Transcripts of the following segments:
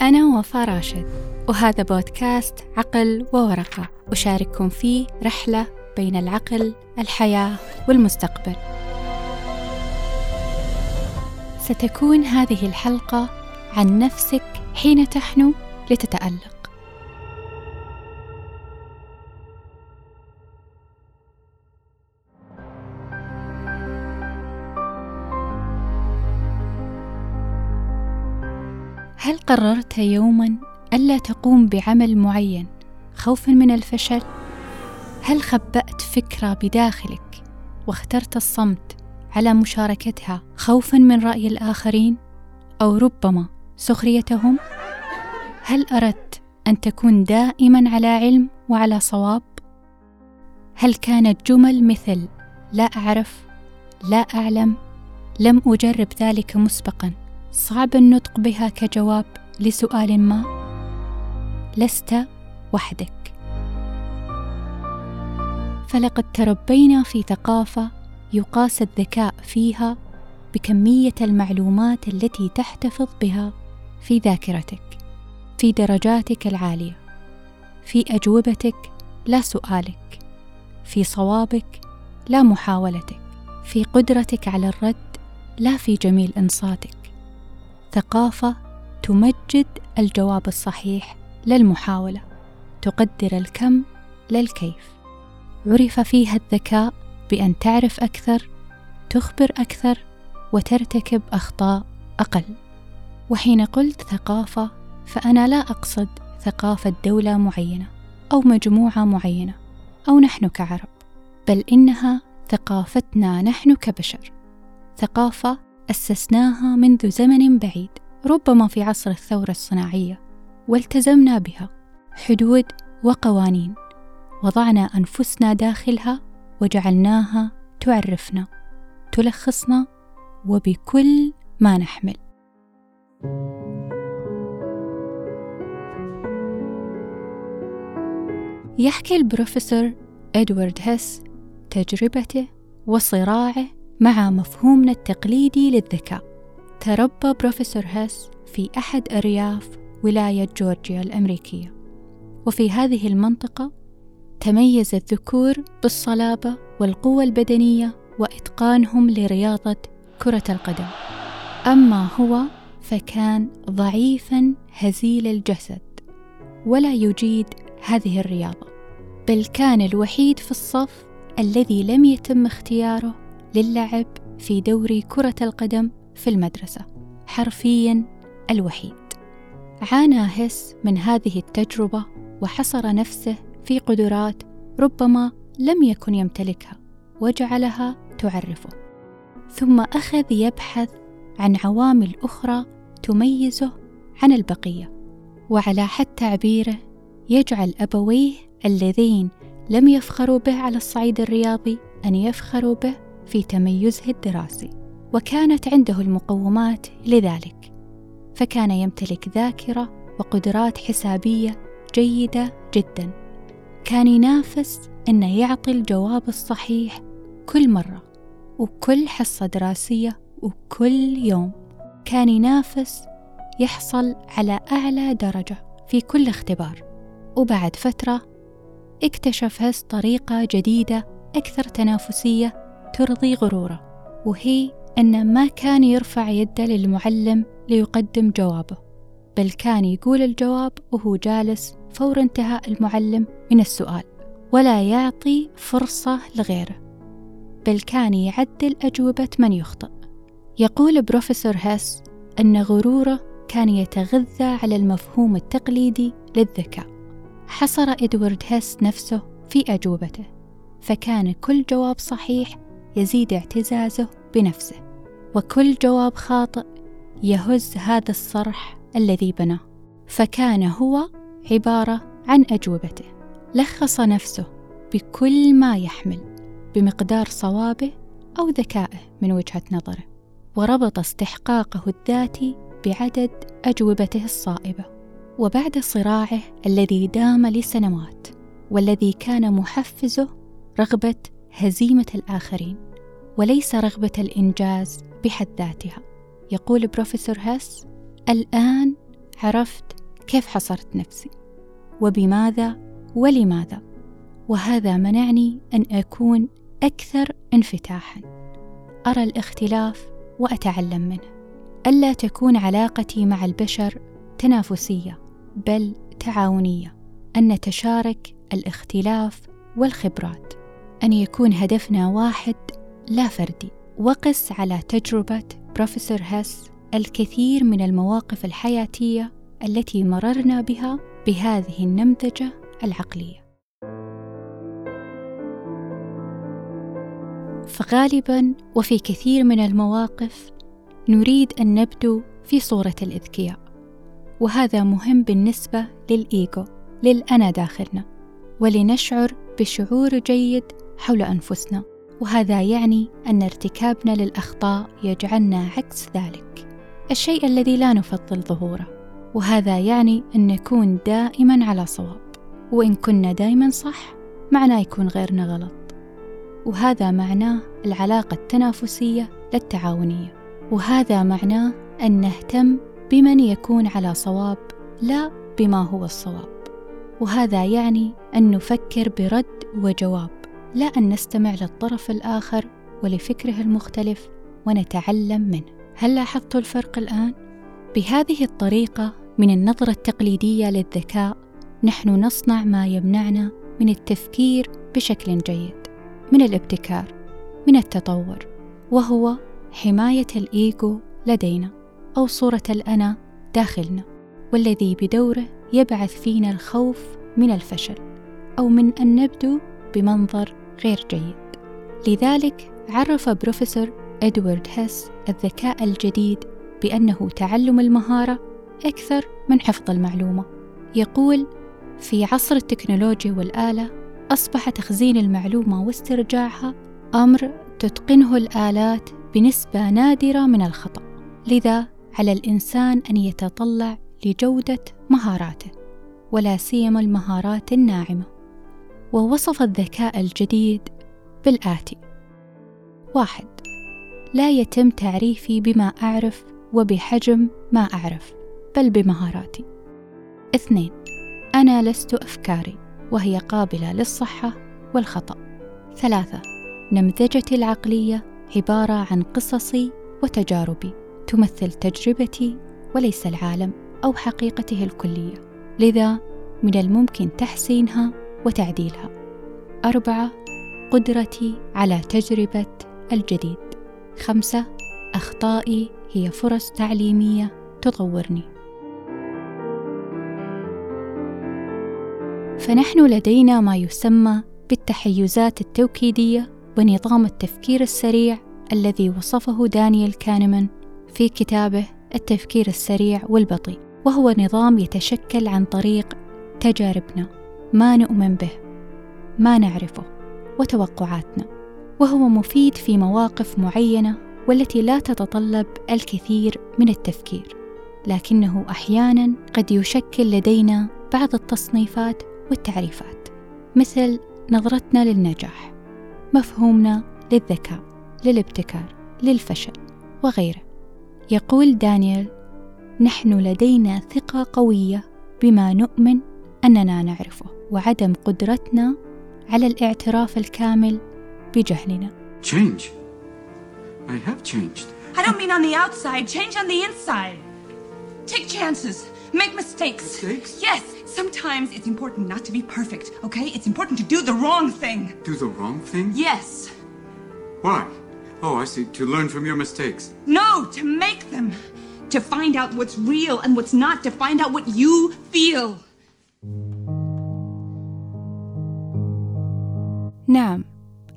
أنا وفاء راشد وهذا بودكاست عقل وورقة أشارككم فيه رحلة بين العقل، الحياة والمستقبل. ستكون هذه الحلقة عن نفسك حين تحنو لتتألق. قررت يوما ألا تقوم بعمل معين خوفا من الفشل؟ هل خبأت فكرة بداخلك واخترت الصمت على مشاركتها خوفا من رأي الآخرين أو ربما سخريتهم؟ هل أردت أن تكون دائما على علم وعلى صواب؟ هل كانت جمل مثل لا أعرف، لا أعلم، لم أجرب ذلك مسبقا صعب النطق بها كجواب لسؤال ما؟ لست وحدك. فلقد تربينا في ثقافة يقاس الذكاء فيها بكمية المعلومات التي تحتفظ بها في ذاكرتك، في درجاتك العالية، في أجوبتك لا سؤالك، في صوابك لا محاولتك، في قدرتك على الرد لا في جميل إنصاتك. ثقافة تمجد الجواب الصحيح للمحاولة، تقدر الكم للكيف. عرف فيها الذكاء بأن تعرف أكثر، تخبر أكثر، وترتكب أخطاء أقل. وحين قلت ثقافة فأنا لا أقصد ثقافة دولة معينة أو مجموعة معينة أو نحن كعرب، بل إنها ثقافتنا نحن كبشر. ثقافة أسسناها منذ زمن بعيد، ربما في عصر الثورة الصناعية، والتزمنا بها. حدود وقوانين. وضعنا أنفسنا داخلها وجعلناها تعرفنا تلخصنا وبكل ما نحمل. يحكي البروفيسور إدوارد هيس تجربته وصراعه مع مفهومنا التقليدي للذكاء. تربى بروفيسور هيس في أحد أرياف ولاية جورجيا الأمريكية. وفي هذه المنطقة تميز الذكور بالصلابة والقوة البدنية وإتقانهم لرياضة كرة القدم. أما هو فكان ضعيفا هزيل الجسد ولا يجيد هذه الرياضة بل كان الوحيد في الصف الذي لم يتم اختياره للعب في دوري كرة القدم في المدرسة حرفيا الوحيد. عانى هس من هذه التجربة وحصر نفسه في قدرات ربما لم يكن يمتلكها وجعلها تعرفه. ثم أخذ يبحث عن عوامل أخرى تميزه عن البقية وعلى حد تعبيره يجعل أبويه اللذين لم يفخروا به على الصعيد الرياضي أن يفخروا به في تميزه الدراسي. وكانت عنده المقومات لذلك فكان يمتلك ذاكرة وقدرات حسابية جيدة جدا. كان ينافس إنه يعطي الجواب الصحيح كل مرة وكل حصة دراسية وكل يوم. كان ينافس يحصل على أعلى درجة في كل اختبار. وبعد فترة اكتشف هس طريقة جديدة أكثر تنافسية ترضي غرورة وهي أنه ما كان يرفع يده للمعلم ليقدم جوابه بل كان يقول الجواب وهو جالس فور انتهاء المعلم من السؤال ولا يعطي فرصة لغيره بل كان يعدل أجوبة من يخطئ. يقول بروفيسور هيس أن غروره كان يتغذى على المفهوم التقليدي للذكاء. حصر إدوارد هيس نفسه في أجوبته فكان كل جواب صحيح يزيد اعتزازه بنفسه وكل جواب خاطئ يهز هذا الصرح الذي بناه. فكان هو عبارة عن أجوبته. لخص نفسه بكل ما يحمل بمقدار صوابه أو ذكائه من وجهة نظره وربط استحقاقه الذاتي بعدد أجوبته الصائبة. وبعد صراعه الذي دام لسنوات والذي كان محفزه رغبة هزيمة الآخرين وليس رغبة الإنجاز بحد ذاتها. يقول بروفيسور هاس الآن عرفت كيف حصرت نفسي وبماذا ولماذا. وهذا منعني أن أكون أكثر انفتاحا. أرى الاختلاف وأتعلم منه. ألا تكون علاقتي مع البشر تنافسية بل تعاونية أن نتشارك الاختلاف والخبرات. أن يكون هدفنا واحد لا فردي وقس على تجربة بروفيسور هس الكثير من المواقف الحياتية التي مررنا بها بهذه النمذجة العقلية. فغالبا وفي كثير من المواقف نريد أن نبدو في صورة الإذكياء وهذا مهم بالنسبة للإيجو للأنا داخلنا ولنشعر بشعور جيد حول أنفسنا. وهذا يعني أن ارتكابنا للأخطاء يجعلنا عكس ذلك. الشيء الذي لا نفضل ظهوره. وهذا يعني أن نكون دائما على صواب. وإن كنا دائما صح معناه يكون غيرنا غلط. وهذا معناه العلاقة التنافسية للتعاونية. وهذا معناه أن نهتم بمن يكون على صواب لا بما هو الصواب. وهذا يعني أن نفكر برد وجواب. لا أن نستمع للطرف الآخر ولفكره المختلف ونتعلم منه هل لاحظت الفرق الآن؟ بهذه الطريقة من النظرة التقليدية للذكاء نحن نصنع ما يمنعنا من التفكير بشكل جيد من الابتكار من التطور وهو حماية الإيجو لدينا أو صورة الأنا داخلنا والذي بدوره يبعث فينا الخوف من الفشل أو من أن نبدو بمنظر غير جيد. لذلك عرف بروفيسور إدوارد هيس الذكاء الجديد بأنه تعلم المهارة أكثر من حفظ المعلومة. يقول في عصر التكنولوجيا والآلة أصبح تخزين المعلومة واسترجاعها أمر تتقنه الآلات بنسبة نادرة من الخطأ. لذا على الإنسان أن يتطلع لجودة مهاراته ولا سيما المهارات الناعمة. ووصف الذكاء الجديد بالآتي. واحد لا يتم تعريفي بما أعرف وبحجم ما أعرف بل بمهاراتي. اثنين أنا لست أفكاري وهي قابلة للصحة والخطأ. ثلاثة نمذجتي العقلية عبارة عن قصصي وتجاربي تمثل تجربتي وليس العالم أو حقيقته الكلية. لذا من الممكن تحسينها وتعديلها. أربعة قدرتي على تجربة الجديد. خمسة أخطائي هي فرص تعليمية تطورني. فنحن لدينا ما يسمى بالتحيزات التوكيدية ونظام التفكير السريع الذي وصفه دانيال كانمان في كتابه التفكير السريع والبطيء وهو نظام يتشكل عن طريق تجاربنا. ما نؤمن به ما نعرفه وتوقعاتنا وهو مفيد في مواقف معينة والتي لا تتطلب الكثير من التفكير لكنه أحيانا قد يشكل لدينا بعض التصنيفات والتعريفات مثل نظرتنا للنجاح مفهومنا للذكاء للابتكار للفشل وغيره. يقول دانيال نحن لدينا ثقة قوية بما نؤمن أننا نعرفه. وعدم قدرتنا على الاعتراف الكامل بجهلنا Change. I have changed. I don't mean on the outside, change on the inside. Take chances, make mistakes. Mistakes? Yes, sometimes it's important not to be perfect, okay? It's important to do the wrong thing. Do the wrong thing? Yes. Why? Oh, I see. To learn from your mistakes. No, to make them. To find out what's real and what's not, to find out what you feel. نعم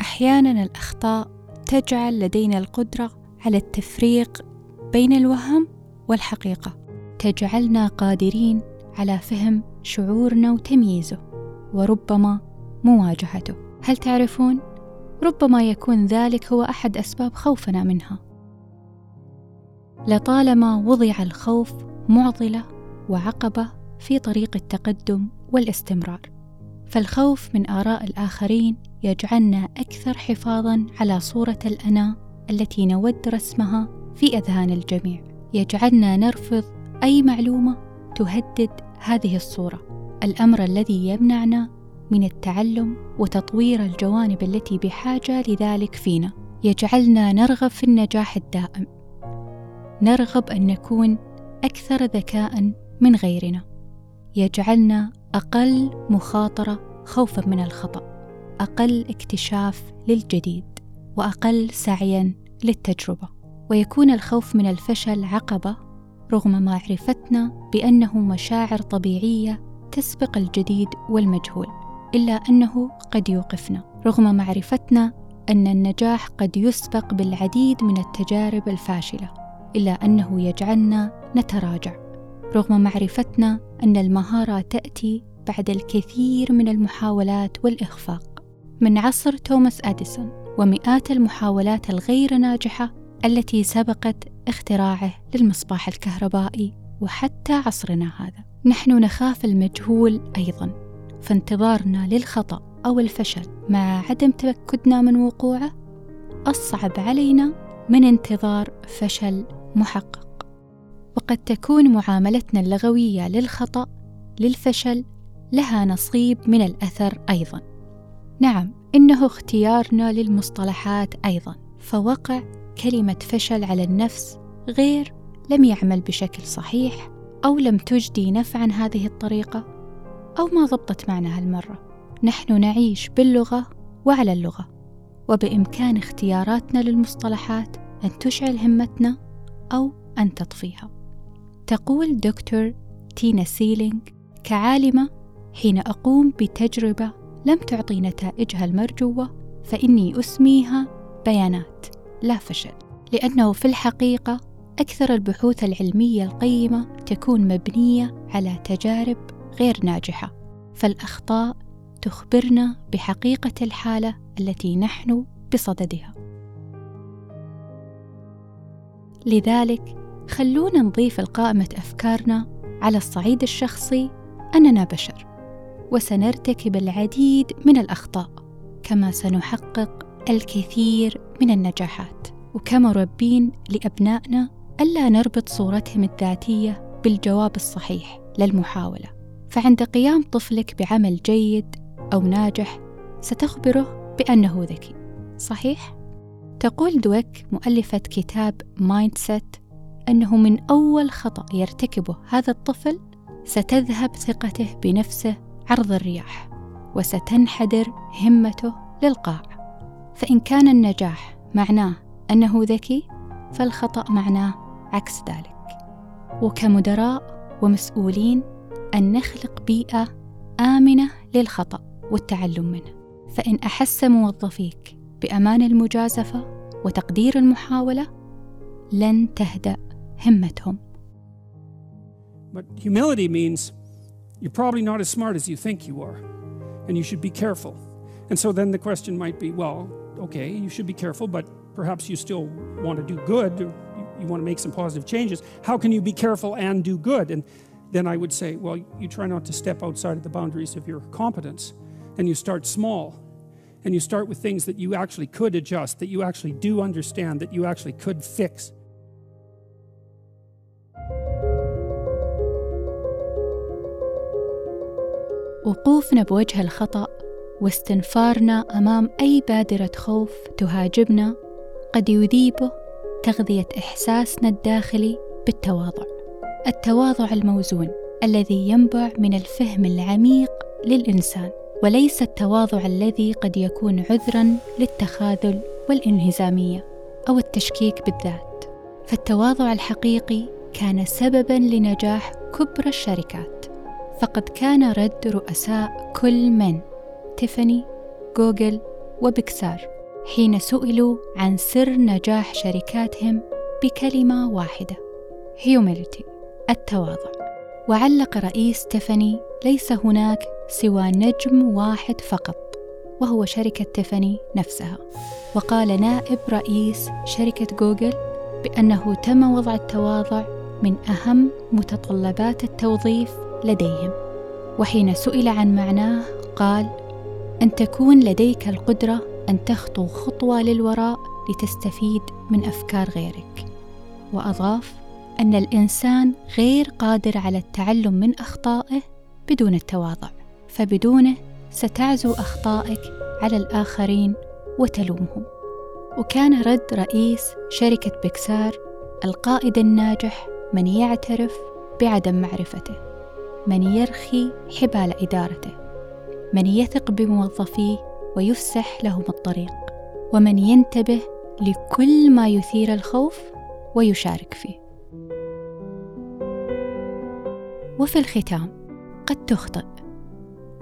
أحيانا الأخطاء تجعل لدينا القدرة على التفريق بين الوهم والحقيقة. تجعلنا قادرين على فهم شعورنا وتمييزه وربما مواجهته. هل تعرفون؟ ربما يكون ذلك هو أحد أسباب خوفنا منها. لطالما وضع الخوف معضلة وعقبة في طريق التقدم والاستمرار فالخوف من آراء الآخرين يجعلنا أكثر حفاظا على صورة الأنا التي نود رسمها في أذهان الجميع. يجعلنا نرفض أي معلومة تهدد هذه الصورة. الأمر الذي يمنعنا من التعلم وتطوير الجوانب التي بحاجة لذلك فينا. يجعلنا نرغب في النجاح الدائم. نرغب أن نكون أكثر ذكاء من غيرنا. يجعلنا أقل مخاطرة خوفا من الخطأ. أقل اكتشاف للجديد وأقل سعيا للتجربة. ويكون الخوف من الفشل عقبة رغم معرفتنا بأنه مشاعر طبيعية تسبق الجديد والمجهول إلا أنه قد يوقفنا. رغم معرفتنا أن النجاح قد يسبق بالعديد من التجارب الفاشلة إلا أنه يجعلنا نتراجع. رغم معرفتنا أن المهارة تأتي بعد الكثير من المحاولات والإخفاق. من عصر توماس أديسون ومئات المحاولات الغير ناجحة التي سبقت اختراعه للمصباح الكهربائي وحتى عصرنا هذا. نحن نخاف المجهول أيضا فانتظارنا للخطأ أو الفشل مع عدم تأكدنا من وقوعه أصعب علينا من انتظار فشل محقق. وقد تكون معاملتنا اللغوية للخطأ للفشل لها نصيب من الأثر أيضا. نعم إنه اختيارنا للمصطلحات أيضا فوقع كلمة فشل على النفس غير لم يعمل بشكل صحيح أو لم تجدي نفعا هذه الطريقة أو ما ضبطت معنا هالمرة نحن نعيش باللغة وعلى اللغة وبإمكان اختياراتنا للمصطلحات أن تشعل همتنا أو أن تطفيها. تقول دكتور تينا سيلينج كعالمة حين أقوم بتجربة لم تعطي نتائجها المرجوة فإني أسميها بيانات لا فشل. لأنه في الحقيقة أكثر البحوث العلمية القيمة تكون مبنية على تجارب غير ناجحة. فالأخطاء تخبرنا بحقيقة الحالة التي نحن بصددها. لذلك خلونا نضيف لقائمة أفكارنا على الصعيد الشخصي أننا بشر. وسنرتكب العديد من الأخطاء كما سنحقق الكثير من النجاحات. وكمربين لأبنائنا ألا نربط صورتهم الذاتية بالجواب الصحيح للمحاولة. فعند قيام طفلك بعمل جيد أو ناجح ستخبره بأنه ذكي. صحيح؟ تقول دويك مؤلفة كتاب Mindset أنه من أول خطأ يرتكبه هذا الطفل ستذهب ثقته بنفسه عرض الرياح وستنحدر همته للقاع. فإن كان النجاح معناه أنه ذكي فالخطأ معناه عكس ذلك. وكمدراء ومسؤولين أن نخلق بيئة آمنة للخطأ والتعلم منه. فإن أحس موظفيك بأمان المجازفة وتقدير المحاولة لن تهدأ همتهم. But humility means you're probably not as smart as you think you are, and you should be careful. And so then the question might be, well, okay, you should be careful, but perhaps you still want to do good, you want to make some positive changes. How can you be careful and do good? And then I would say, well, you try not to step outside of the boundaries of your competence, and you start small and you start with things that you actually could adjust, that you actually do understand, that you actually could fix. وقوفنا بوجه الخطأ واستنفارنا أمام أي بادرة خوف تهاجمنا قد يذيبه تغذية إحساسنا الداخلي بالتواضع. التواضع الموزون الذي ينبع من الفهم العميق للإنسان وليس التواضع الذي قد يكون عذرا للتخاذل والانهزامية أو التشكيك بالذات فالتواضع الحقيقي كان سببا لنجاح كبرى الشركات فقد كان رد رؤساء كل من؟ تيفاني جوجل وبيكسار. حين سئلوا عن سر نجاح شركاتهم بكلمة واحدة humility التواضع. وعلق رئيس تيفاني ليس هناك سوى نجم واحد فقط وهو شركة تيفاني نفسها. وقال نائب رئيس شركة جوجل بأنه تم وضع التواضع من أهم متطلبات التوظيف لديهم. وحين سئل عن معناه قال أن تكون لديك القدرة أن تخطو خطوة للوراء لتستفيد من أفكار غيرك. وأضاف أن الإنسان غير قادر على التعلم من أخطائه بدون التواضع فبدونه ستعزو أخطائك على الآخرين وتلومهم. وكان رد رئيس شركة بيكسار القائد الناجح من يعترف بعدم معرفته. من يرخي حبال إدارته من يثق بموظفيه ويفسح لهم الطريق ومن ينتبه لكل ما يثير الخوف ويشارك فيه. وفي الختام قد تخطئ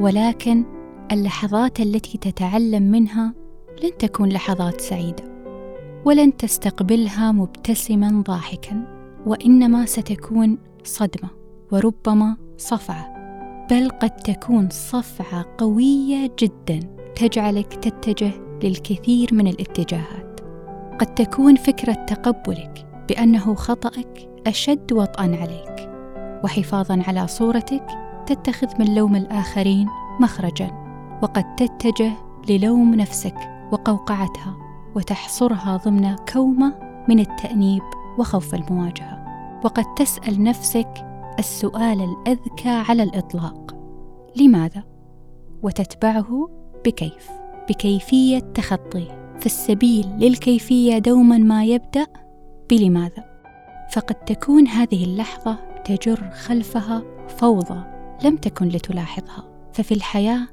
ولكن اللحظات التي تتعلم منها لن تكون لحظات سعيدة ولن تستقبلها مبتسما ضاحكا وإنما ستكون صدمة وربما صفعة بل قد تكون صفعة قوية جدا تجعلك تتجه للكثير من الاتجاهات. قد تكون فكرة تقبلك بأنه خطأك أشد وطئا عليك وحفاظا على صورتك تتخذ من لوم الآخرين مخرجا وقد تتجه للوم نفسك وقوقعتها وتحصرها ضمن كومة من التأنيب وخوف المواجهة. وقد تسأل نفسك السؤال الأذكى على الإطلاق. لماذا؟ وتتبعه بكيف. بكيفية تخطيه فالسبيل للكيفية دوما ما يبدأ بلماذا؟ فقد تكون هذه اللحظة تجر خلفها فوضى لم تكن لتلاحظها. ففي الحياة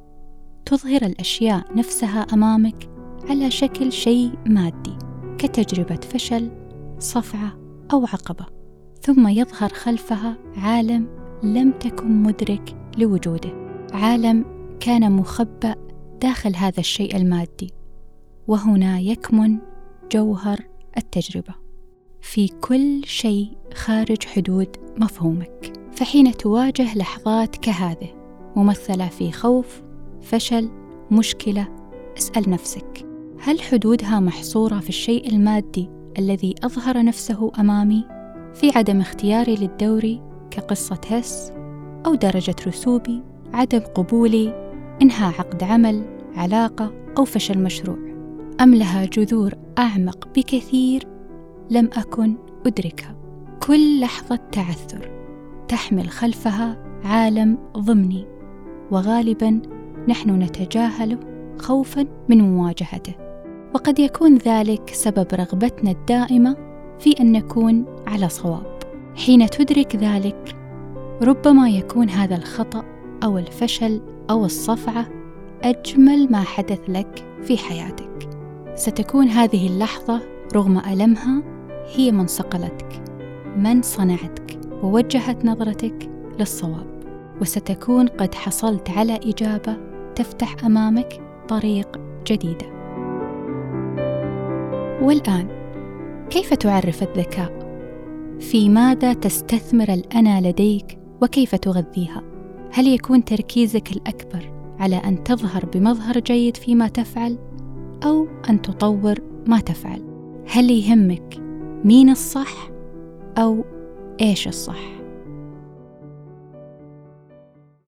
تظهر الأشياء نفسها أمامك على شكل شيء مادي كتجربة فشل صفعة أو عقبة. ثم يظهر خلفها عالم لم تكن مدرك لوجوده. عالم كان مخبأ داخل هذا الشيء المادي وهنا يكمن جوهر التجربة. في كل شيء خارج حدود مفهومك. فحين تواجه لحظات كهذه ممثلة في خوف فشل مشكلة اسأل نفسك هل حدودها محصورة في الشيء المادي الذي أظهر نفسه أمامي؟ في عدم اختياري للدوري كقصة هس أو درجة رسوبي عدم قبولي إنهاء عقد عمل علاقة أو فشل مشروع. أم لها جذور أعمق بكثير لم أكن ادركها كل لحظة تعثر تحمل خلفها عالم ضمني. وغالبا نحن نتجاهله خوفا من مواجهته. وقد يكون ذلك سبب رغبتنا الدائمة في أن نكون على صواب. حين تدرك ذلك ربما يكون هذا الخطأ أو الفشل أو الصفعة أجمل ما حدث لك في حياتك. ستكون هذه اللحظة رغم ألمها هي من صقلتك من صنعتك ووجهت نظرتك للصواب. وستكون قد حصلت على إجابة تفتح أمامك طريق جديدة. والآن كيف تعرف الذكاء؟ في ماذا تستثمر الأنا لديك وكيف تغذيها؟ هل يكون تركيزك الأكبر على أن تظهر بمظهر جيد فيما تفعل؟ أو أن تطور ما تفعل؟ هل يهمك مين الصح أو إيش الصح؟